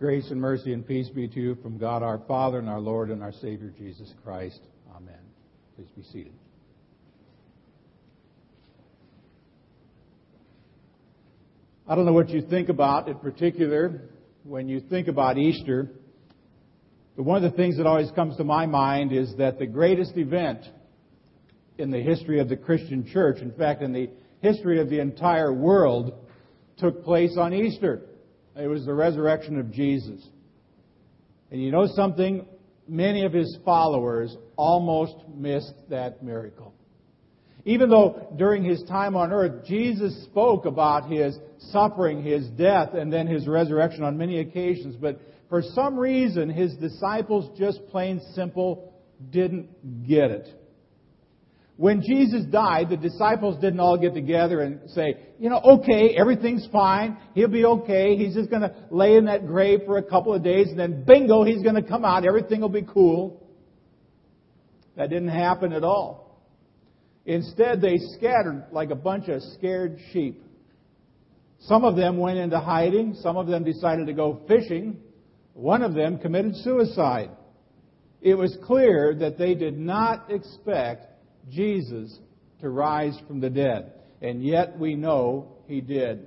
Grace and mercy and peace be to you from God our Father and our Lord and our Savior Jesus Christ. Amen. Please be seated. I don't know what you think about in particular when you think about Easter, but one of the things that always comes to my mind is that the greatest event in the history of the Christian church, in fact, in the history of the entire world, took place on Easter. It was the resurrection of Jesus. And you know something? Many of his followers almost missed that miracle. Even though during his time on earth, Jesus spoke about his suffering, his death, and then his resurrection on many occasions, but for some reason, his disciples just plain simple didn't get it. When Jesus died, the disciples didn't all get together and say, you know, okay, everything's fine. He'll be okay. He's just going to lay in that grave for a couple of days and then bingo, he's going to come out. Everything will be cool. That didn't happen at all. Instead, they scattered like a bunch of scared sheep. Some of them went into hiding. Some of them decided to go fishing. One of them committed suicide. It was clear that they did not expect Jesus to rise from the dead. And yet we know he did.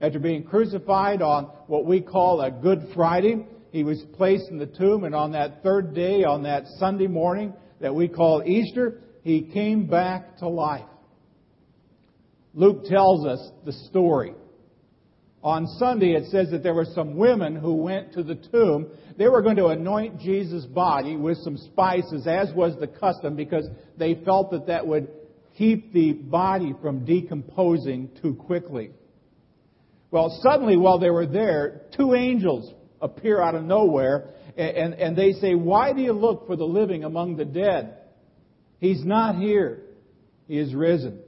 After being crucified on what we call a Good Friday, he was placed in the tomb, and on that third day, on that Sunday morning that we call Easter, he came back to life. Luke tells us the story. On Sunday, it says that there were some women who went to the tomb. They were going to anoint Jesus' body with some spices, as was the custom, because they felt that that would keep the body from decomposing too quickly. Well, suddenly, while they were there, two angels appear out of nowhere, and, and they say, Why do you look for the living among the dead? He's not here. He is risen.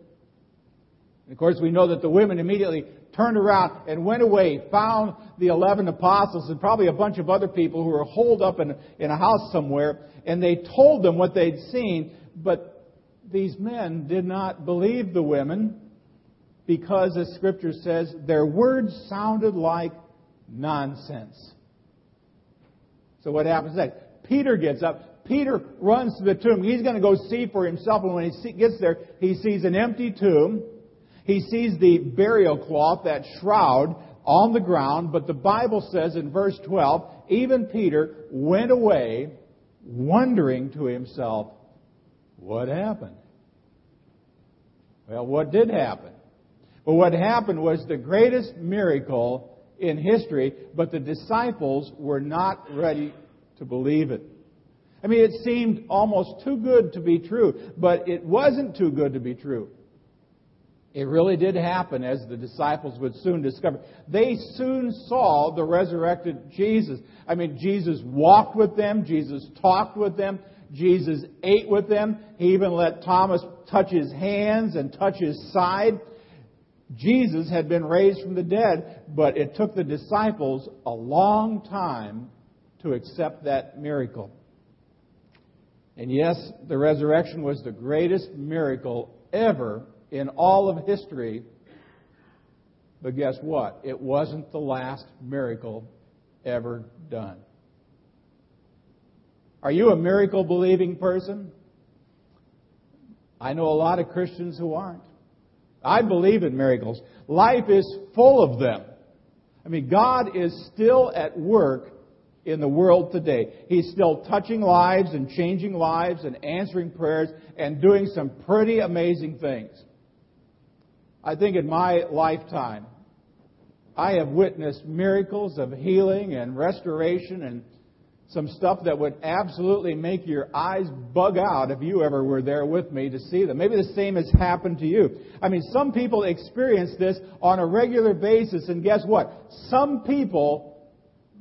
And of course, we know that the women immediately turned around and went away, found the 11 apostles and probably a bunch of other people who were holed up in, in a house somewhere, and they told them what they'd seen, but these men did not believe the women because, as Scripture says, their words sounded like nonsense. So what happens next? Peter gets up. Peter runs to the tomb. He's going to go see for himself, and when he gets there, he sees an empty tomb. He sees the burial cloth, that shroud, on the ground, but the Bible says in verse 12, even Peter went away wondering to himself, what happened? Well, what did happen? Well, what happened was the greatest miracle in history, but the disciples were not ready to believe it. I mean, it seemed almost too good to be true, but it wasn't too good to be true. It really did happen, as the disciples would soon discover. They soon saw the resurrected Jesus. I mean, Jesus walked with them, Jesus talked with them, Jesus ate with them. He even let Thomas touch his hands and touch his side. Jesus had been raised from the dead, but it took the disciples a long time to accept that miracle. And yes, the resurrection was the greatest miracle ever in all of history. But guess what? It wasn't the last miracle ever done. Are you a miracle believing person? I know a lot of Christians who aren't. I believe in miracles. Life is full of them. I mean, God is still at work in the world today. He's still touching lives and changing lives and answering prayers and doing some pretty amazing things. I think in my lifetime, I have witnessed miracles of healing and restoration and some stuff that would absolutely make your eyes bug out if you ever were there with me to see them. Maybe the same has happened to you. I mean, some people experience this on a regular basis, and guess what? Some people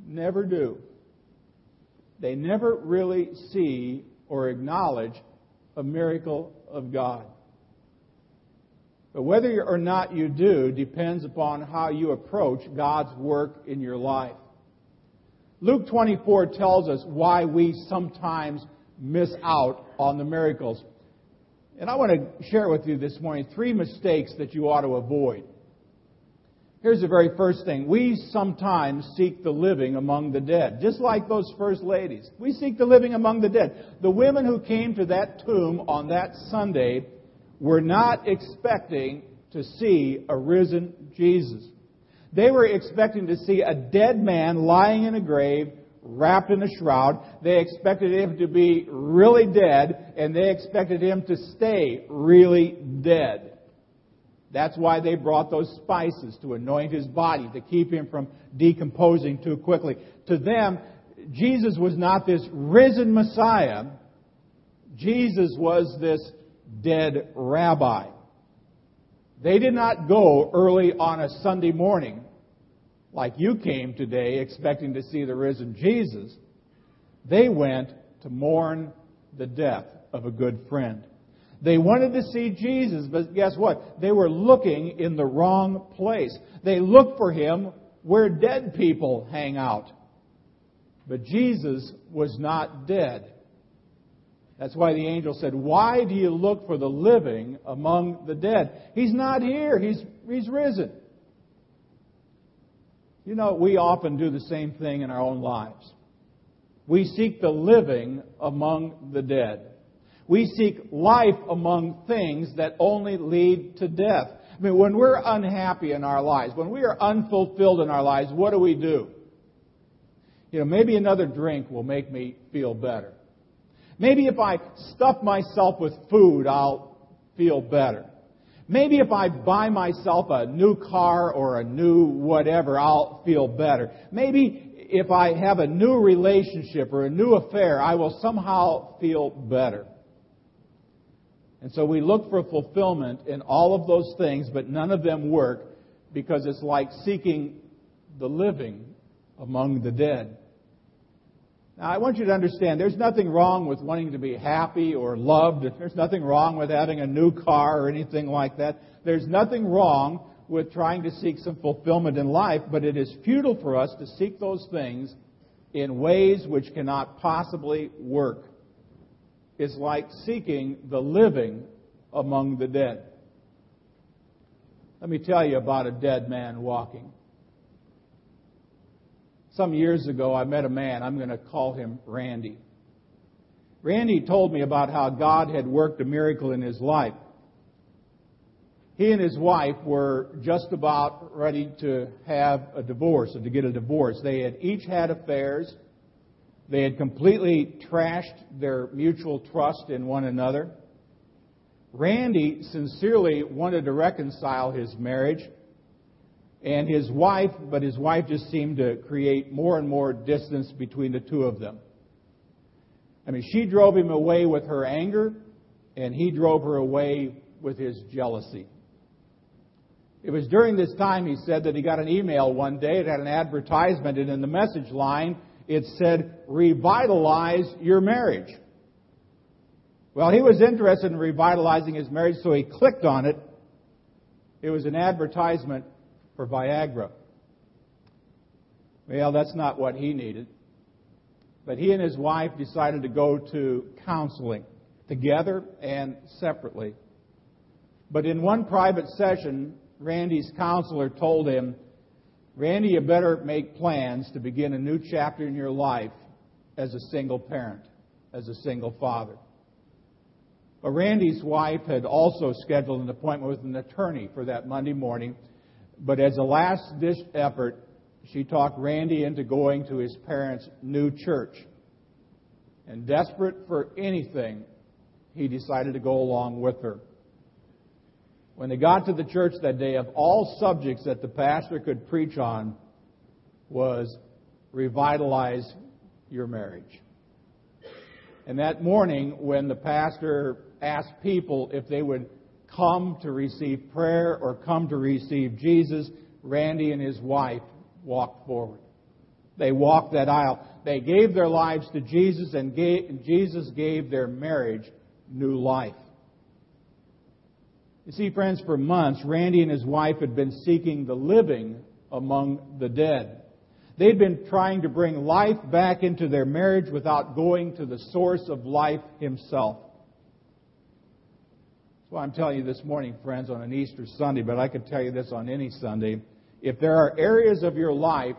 never do. They never really see or acknowledge a miracle of God. But whether or not you do depends upon how you approach God's work in your life. Luke 24 tells us why we sometimes miss out on the miracles. And I want to share with you this morning three mistakes that you ought to avoid. Here's the very first thing. We sometimes seek the living among the dead, just like those first ladies. We seek the living among the dead. The women who came to that tomb on that Sunday were not expecting to see a risen Jesus. They were expecting to see a dead man lying in a grave, wrapped in a shroud. They expected him to be really dead, and they expected him to stay really dead. That's why they brought those spices to anoint his body, to keep him from decomposing too quickly. To them, Jesus was not this risen Messiah. Jesus was this dead rabbi. They did not go early on a Sunday morning like you came today expecting to see the risen Jesus. They went to mourn the death of a good friend. They wanted to see Jesus, but guess what? They were looking in the wrong place. They looked for him where dead people hang out. But Jesus was not dead. That's why the angel said, Why do you look for the living among the dead? He's not here. He's, he's risen. You know, we often do the same thing in our own lives. We seek the living among the dead. We seek life among things that only lead to death. I mean, when we're unhappy in our lives, when we are unfulfilled in our lives, what do we do? You know, maybe another drink will make me feel better. Maybe if I stuff myself with food, I'll feel better. Maybe if I buy myself a new car or a new whatever, I'll feel better. Maybe if I have a new relationship or a new affair, I will somehow feel better. And so we look for fulfillment in all of those things, but none of them work because it's like seeking the living among the dead. Now, I want you to understand there's nothing wrong with wanting to be happy or loved. There's nothing wrong with having a new car or anything like that. There's nothing wrong with trying to seek some fulfillment in life, but it is futile for us to seek those things in ways which cannot possibly work It's like seeking the living among the dead. Let me tell you about a dead man walking. Some years ago, I met a man, I'm going to call him Randy. Randy told me about how God had worked a miracle in his life. He and his wife were just about ready to have a divorce or to get a divorce. They had each had affairs. They had completely trashed their mutual trust in one another. Randy sincerely wanted to reconcile his marriage and his wife, but his wife just seemed to create more and more distance between the two of them. I mean, she drove him away with her anger, and he drove her away with his jealousy. It was during this time, he said, that he got an email one day. It had an advertisement, and in the message line, it said, revitalize your marriage. Well, he was interested in revitalizing his marriage, so he clicked on it. It was an advertisement for Viagra. Well, that's not what he needed. But he and his wife decided to go to counseling together and separately. But in one private session, Randy's counselor told him Randy, you better make plans to begin a new chapter in your life as a single parent, as a single father. But Randy's wife had also scheduled an appointment with an attorney for that Monday morning. But as a last ditch effort, she talked Randy into going to his parents' new church. And desperate for anything, he decided to go along with her. When they got to the church that day, of all subjects that the pastor could preach on, was revitalize your marriage. And that morning, when the pastor asked people if they would come to receive prayer or come to receive Jesus, Randy and his wife walked forward. They walked that aisle. They gave their lives to Jesus, and Jesus gave their marriage new life. You see, friends, for months, Randy and his wife had been seeking the living among the dead. They'd been trying to bring life back into their marriage without going to the source of life himself. Why I'm telling you this morning, friends, on an Easter Sunday, but I could tell you this on any Sunday. if there are areas of your life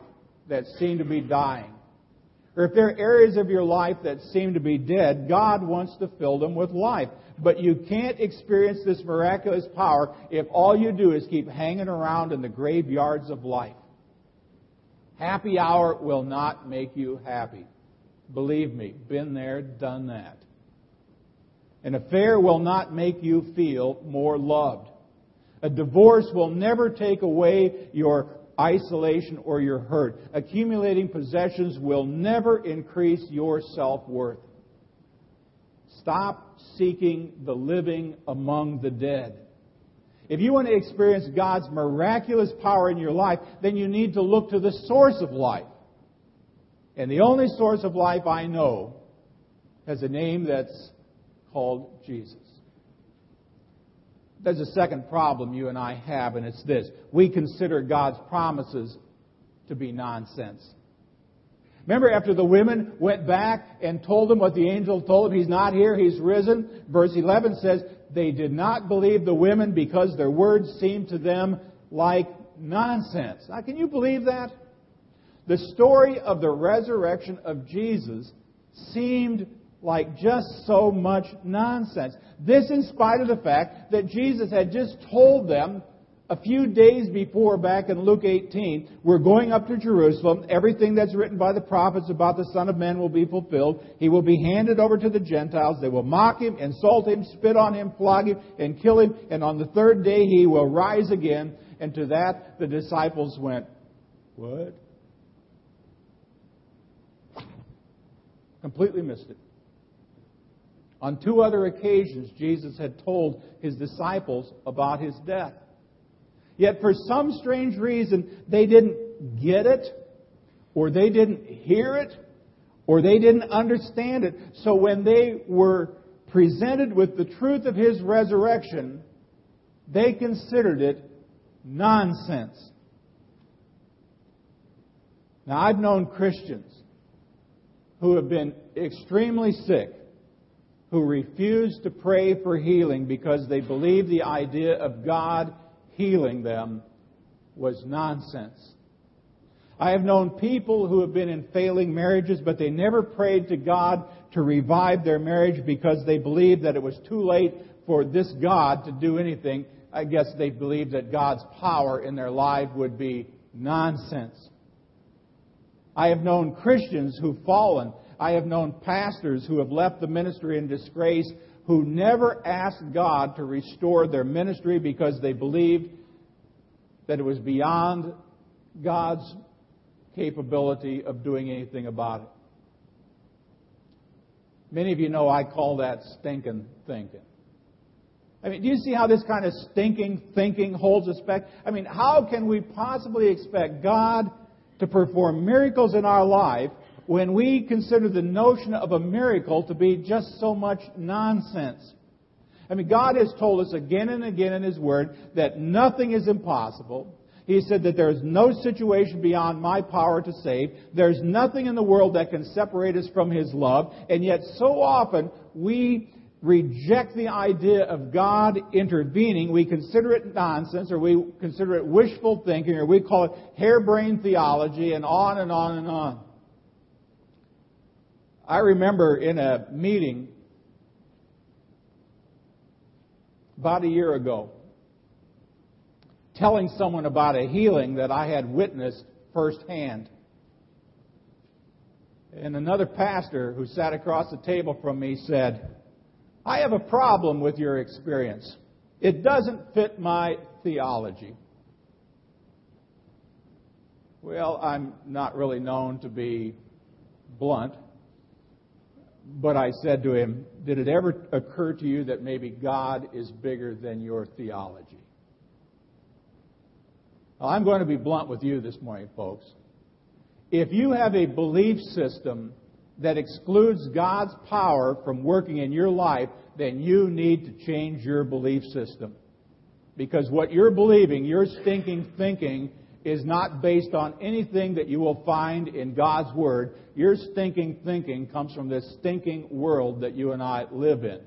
that seem to be dying, or if there are areas of your life that seem to be dead, God wants to fill them with life. But you can't experience this miraculous power if all you do is keep hanging around in the graveyards of life. Happy hour will not make you happy. Believe me, been there, done that. An affair will not make you feel more loved. A divorce will never take away your isolation or your hurt. Accumulating possessions will never increase your self worth. Stop seeking the living among the dead. If you want to experience God's miraculous power in your life, then you need to look to the source of life. And the only source of life I know has a name that's called Jesus. There's a second problem you and I have, and it's this. We consider God's promises to be nonsense. Remember after the women went back and told him what the angel told him, he's not here, he's risen? Verse 11 says, they did not believe the women because their words seemed to them like nonsense. Now, can you believe that? The story of the resurrection of Jesus seemed like just so much nonsense. This in spite of the fact that Jesus had just told them a few days before, back in Luke 18, we're going up to Jerusalem. Everything that's written by the prophets about the Son of Man will be fulfilled. He will be handed over to the Gentiles. They will mock him, insult him, spit on him, flog him, and kill him. And on the third day he will rise again. And to that the disciples went, What? Completely missed it. On two other occasions, Jesus had told his disciples about his death. Yet for some strange reason, they didn't get it, or they didn't hear it, or they didn't understand it. So when they were presented with the truth of his resurrection, they considered it nonsense. Now, I've known Christians who have been extremely sick who refused to pray for healing because they believed the idea of God healing them was nonsense. I have known people who have been in failing marriages, but they never prayed to God to revive their marriage because they believed that it was too late for this God to do anything. I guess they believed that God's power in their life would be nonsense. I have known Christians who've fallen. I have known pastors who have left the ministry in disgrace who never asked God to restore their ministry because they believed that it was beyond God's capability of doing anything about it. Many of you know I call that stinking thinking. I mean, do you see how this kind of stinking thinking holds us back? I mean, how can we possibly expect God to perform miracles in our life when we consider the notion of a miracle to be just so much nonsense. I mean, God has told us again and again in His Word that nothing is impossible. He said that there is no situation beyond my power to save. There's nothing in the world that can separate us from His love. And yet, so often, we reject the idea of God intervening. We consider it nonsense, or we consider it wishful thinking, or we call it harebrained theology, and on and on and on. I remember in a meeting about a year ago telling someone about a healing that I had witnessed firsthand. And another pastor who sat across the table from me said, I have a problem with your experience. It doesn't fit my theology. Well, I'm not really known to be blunt. But I said to him, Did it ever occur to you that maybe God is bigger than your theology? Well, I'm going to be blunt with you this morning, folks. If you have a belief system that excludes God's power from working in your life, then you need to change your belief system. Because what you're believing, your stinking thinking, is not based on anything that you will find in God's Word. Your stinking thinking comes from this stinking world that you and I live in.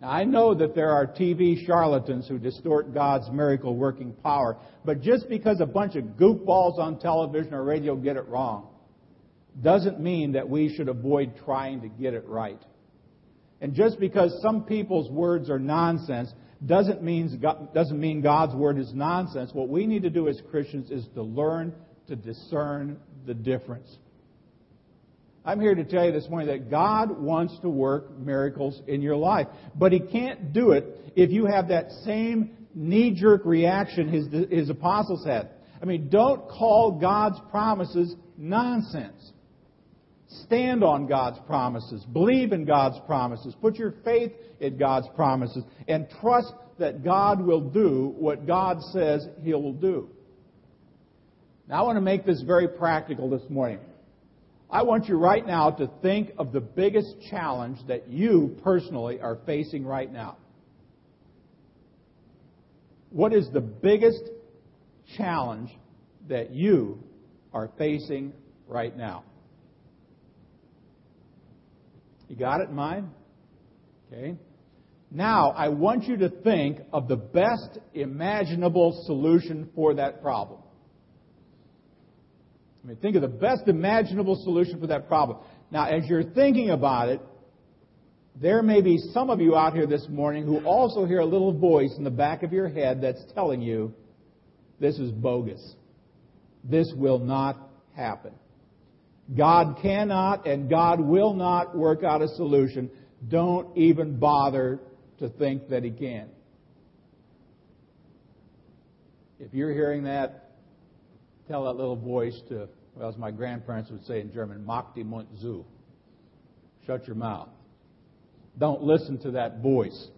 Now, I know that there are TV charlatans who distort God's miracle working power, but just because a bunch of goofballs on television or radio get it wrong doesn't mean that we should avoid trying to get it right. And just because some people's words are nonsense doesn't mean, doesn't mean God's word is nonsense. What we need to do as Christians is to learn to discern the difference. I'm here to tell you this morning that God wants to work miracles in your life. But He can't do it if you have that same knee jerk reaction his, his apostles had. I mean, don't call God's promises nonsense. Stand on God's promises. Believe in God's promises. Put your faith in God's promises. And trust that God will do what God says He will do. Now, I want to make this very practical this morning. I want you right now to think of the biggest challenge that you personally are facing right now. What is the biggest challenge that you are facing right now? You got it in mind? Okay. Now, I want you to think of the best imaginable solution for that problem. I mean, think of the best imaginable solution for that problem. Now, as you're thinking about it, there may be some of you out here this morning who also hear a little voice in the back of your head that's telling you, this is bogus. This will not happen. God cannot and God will not work out a solution. Don't even bother to think that He can. If you're hearing that, tell that little voice to, well, as my grandparents would say in German, mach die Mund zu. Shut your mouth. Don't listen to that voice.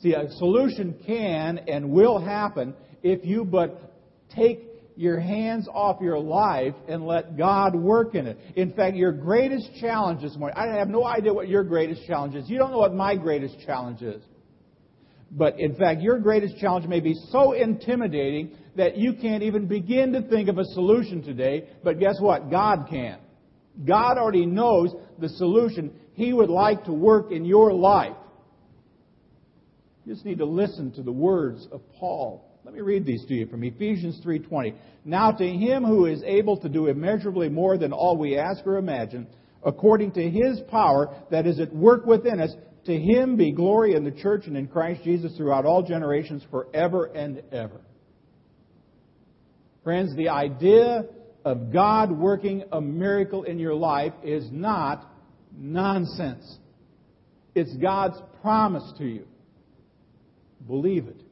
See, a solution can and will happen if you but take your hands off your life and let God work in it. In fact, your greatest challenge this morning, I have no idea what your greatest challenge is. You don't know what my greatest challenge is. But in fact, your greatest challenge may be so intimidating that you can't even begin to think of a solution today. But guess what? God can. God already knows the solution He would like to work in your life. You just need to listen to the words of Paul. Let me read these to you from Ephesians 3:20. Now to him who is able to do immeasurably more than all we ask or imagine, according to his power that is at work within us, to him be glory in the church and in Christ Jesus throughout all generations forever and ever. Friends, the idea of God working a miracle in your life is not nonsense. It's God's promise to you. Believe it.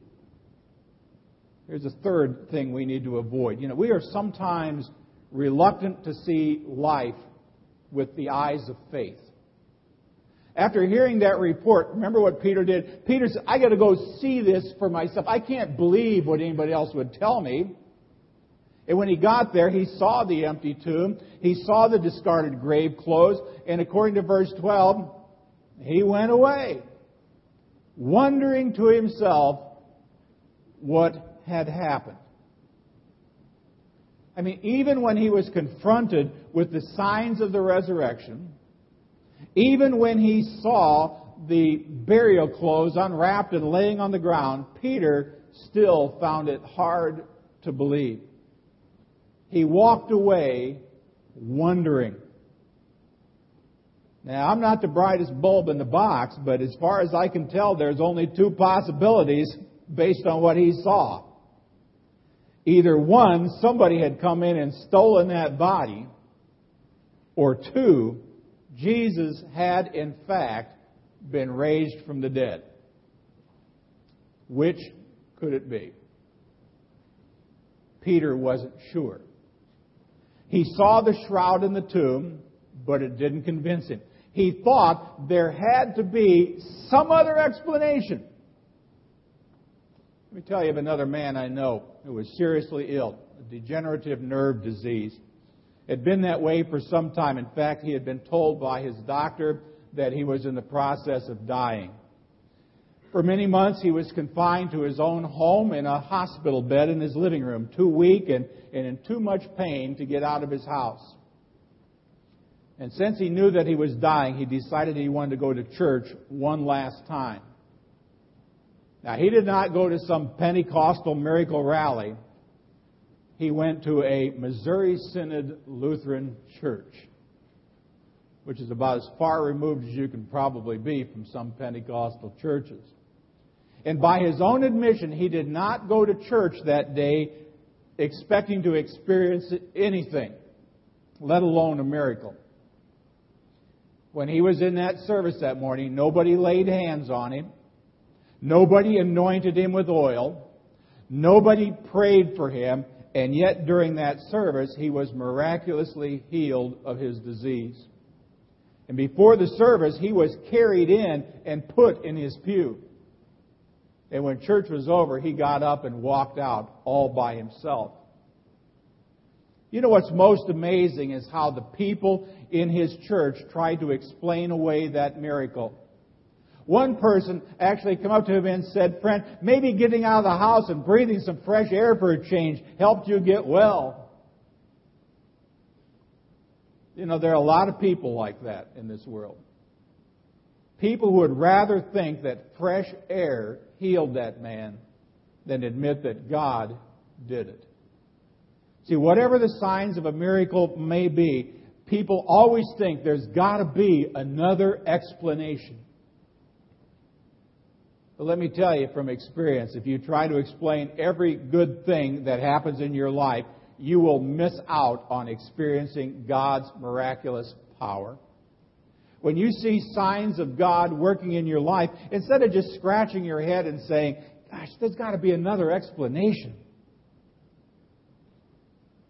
Here's a third thing we need to avoid. You know, we are sometimes reluctant to see life with the eyes of faith. After hearing that report, remember what Peter did? Peter said, I got to go see this for myself. I can't believe what anybody else would tell me. And when he got there, he saw the empty tomb. He saw the discarded grave clothes. And according to verse 12, he went away, wondering to himself what had happened. I mean, even when he was confronted with the signs of the resurrection, even when he saw the burial clothes unwrapped and laying on the ground, Peter still found it hard to believe. He walked away wondering. Now, I'm not the brightest bulb in the box, but as far as I can tell, there's only two possibilities based on what he saw. Either one, somebody had come in and stolen that body, or two, Jesus had in fact been raised from the dead. Which could it be? Peter wasn't sure. He saw the shroud in the tomb, but it didn't convince him. He thought there had to be some other explanation. Let me tell you of another man I know who was seriously ill, a degenerative nerve disease. It had been that way for some time. In fact, he had been told by his doctor that he was in the process of dying. For many months, he was confined to his own home in a hospital bed in his living room, too weak and, and in too much pain to get out of his house. And since he knew that he was dying, he decided he wanted to go to church one last time. Now, he did not go to some Pentecostal miracle rally. He went to a Missouri Synod Lutheran church, which is about as far removed as you can probably be from some Pentecostal churches. And by his own admission, he did not go to church that day expecting to experience anything, let alone a miracle. When he was in that service that morning, nobody laid hands on him. Nobody anointed him with oil. Nobody prayed for him. And yet, during that service, he was miraculously healed of his disease. And before the service, he was carried in and put in his pew. And when church was over, he got up and walked out all by himself. You know what's most amazing is how the people in his church tried to explain away that miracle. One person actually came up to him and said, Friend, maybe getting out of the house and breathing some fresh air for a change helped you get well. You know, there are a lot of people like that in this world. People who would rather think that fresh air healed that man than admit that God did it. See, whatever the signs of a miracle may be, people always think there's got to be another explanation. But let me tell you from experience, if you try to explain every good thing that happens in your life, you will miss out on experiencing God's miraculous power. When you see signs of God working in your life, instead of just scratching your head and saying, gosh, there's got to be another explanation.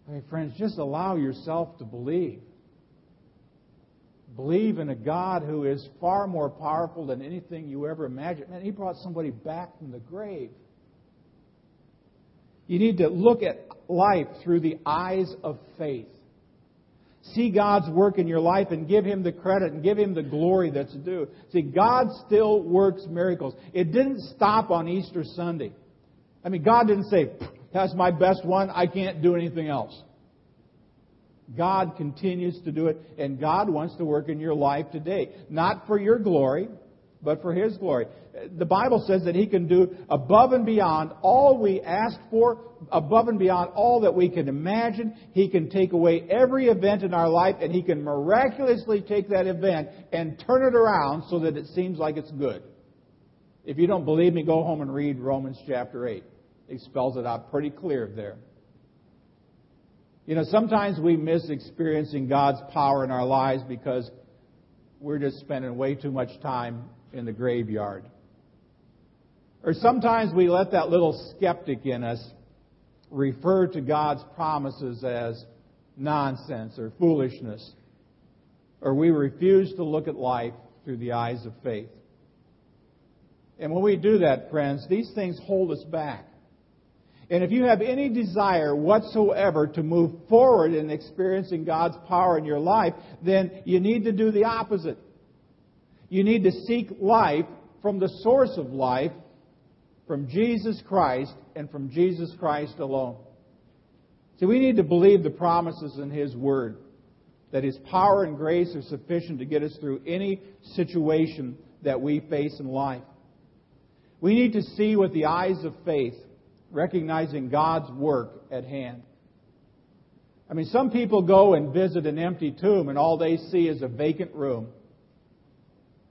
Hey, friends, just allow yourself to believe. Believe in a God who is far more powerful than anything you ever imagined. Man, He brought somebody back from the grave. You need to look at life through the eyes of faith. See God's work in your life and give Him the credit and give Him the glory that's due. See, God still works miracles. It didn't stop on Easter Sunday. I mean, God didn't say, that's my best one, I can't do anything else. God continues to do it, and God wants to work in your life today. Not for your glory, but for His glory. The Bible says that He can do above and beyond all we ask for, above and beyond all that we can imagine. He can take away every event in our life, and He can miraculously take that event and turn it around so that it seems like it's good. If you don't believe me, go home and read Romans chapter 8. He spells it out pretty clear there. You know, sometimes we miss experiencing God's power in our lives because we're just spending way too much time in the graveyard. Or sometimes we let that little skeptic in us refer to God's promises as nonsense or foolishness. Or we refuse to look at life through the eyes of faith. And when we do that, friends, these things hold us back. And if you have any desire whatsoever to move forward in experiencing God's power in your life, then you need to do the opposite. You need to seek life from the source of life, from Jesus Christ, and from Jesus Christ alone. See, we need to believe the promises in His Word, that His power and grace are sufficient to get us through any situation that we face in life. We need to see with the eyes of faith recognizing God's work at hand. I mean, some people go and visit an empty tomb and all they see is a vacant room.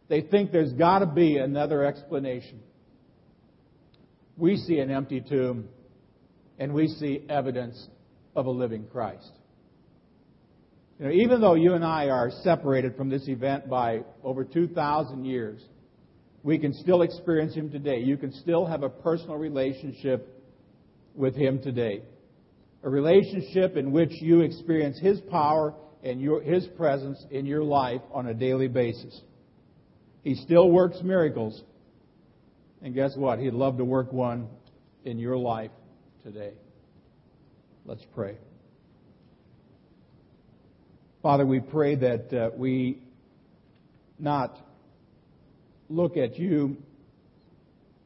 They think there's got to be another explanation. We see an empty tomb and we see evidence of a living Christ. You know, even though you and I are separated from this event by over 2,000 years, we can still experience Him today. You can still have a personal relationship with Him today. A relationship in which you experience His power and your, His presence in your life on a daily basis. He still works miracles. And guess what? He'd love to work one in your life today. Let's pray. Father, we pray that uh, we not look at you,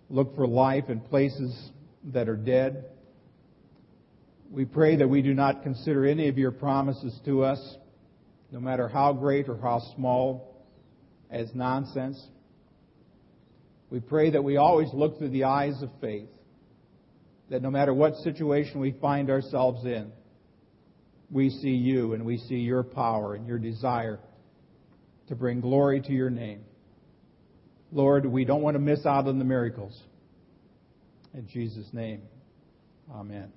look for life in places that are dead, we pray that we do not consider any of your promises to us, no matter how great or how small, as nonsense. We pray that we always look through the eyes of faith, that no matter what situation we find ourselves in, we see you and we see your power and your desire to bring glory to your name. Lord, we don't want to miss out on the miracles. In Jesus' name, amen.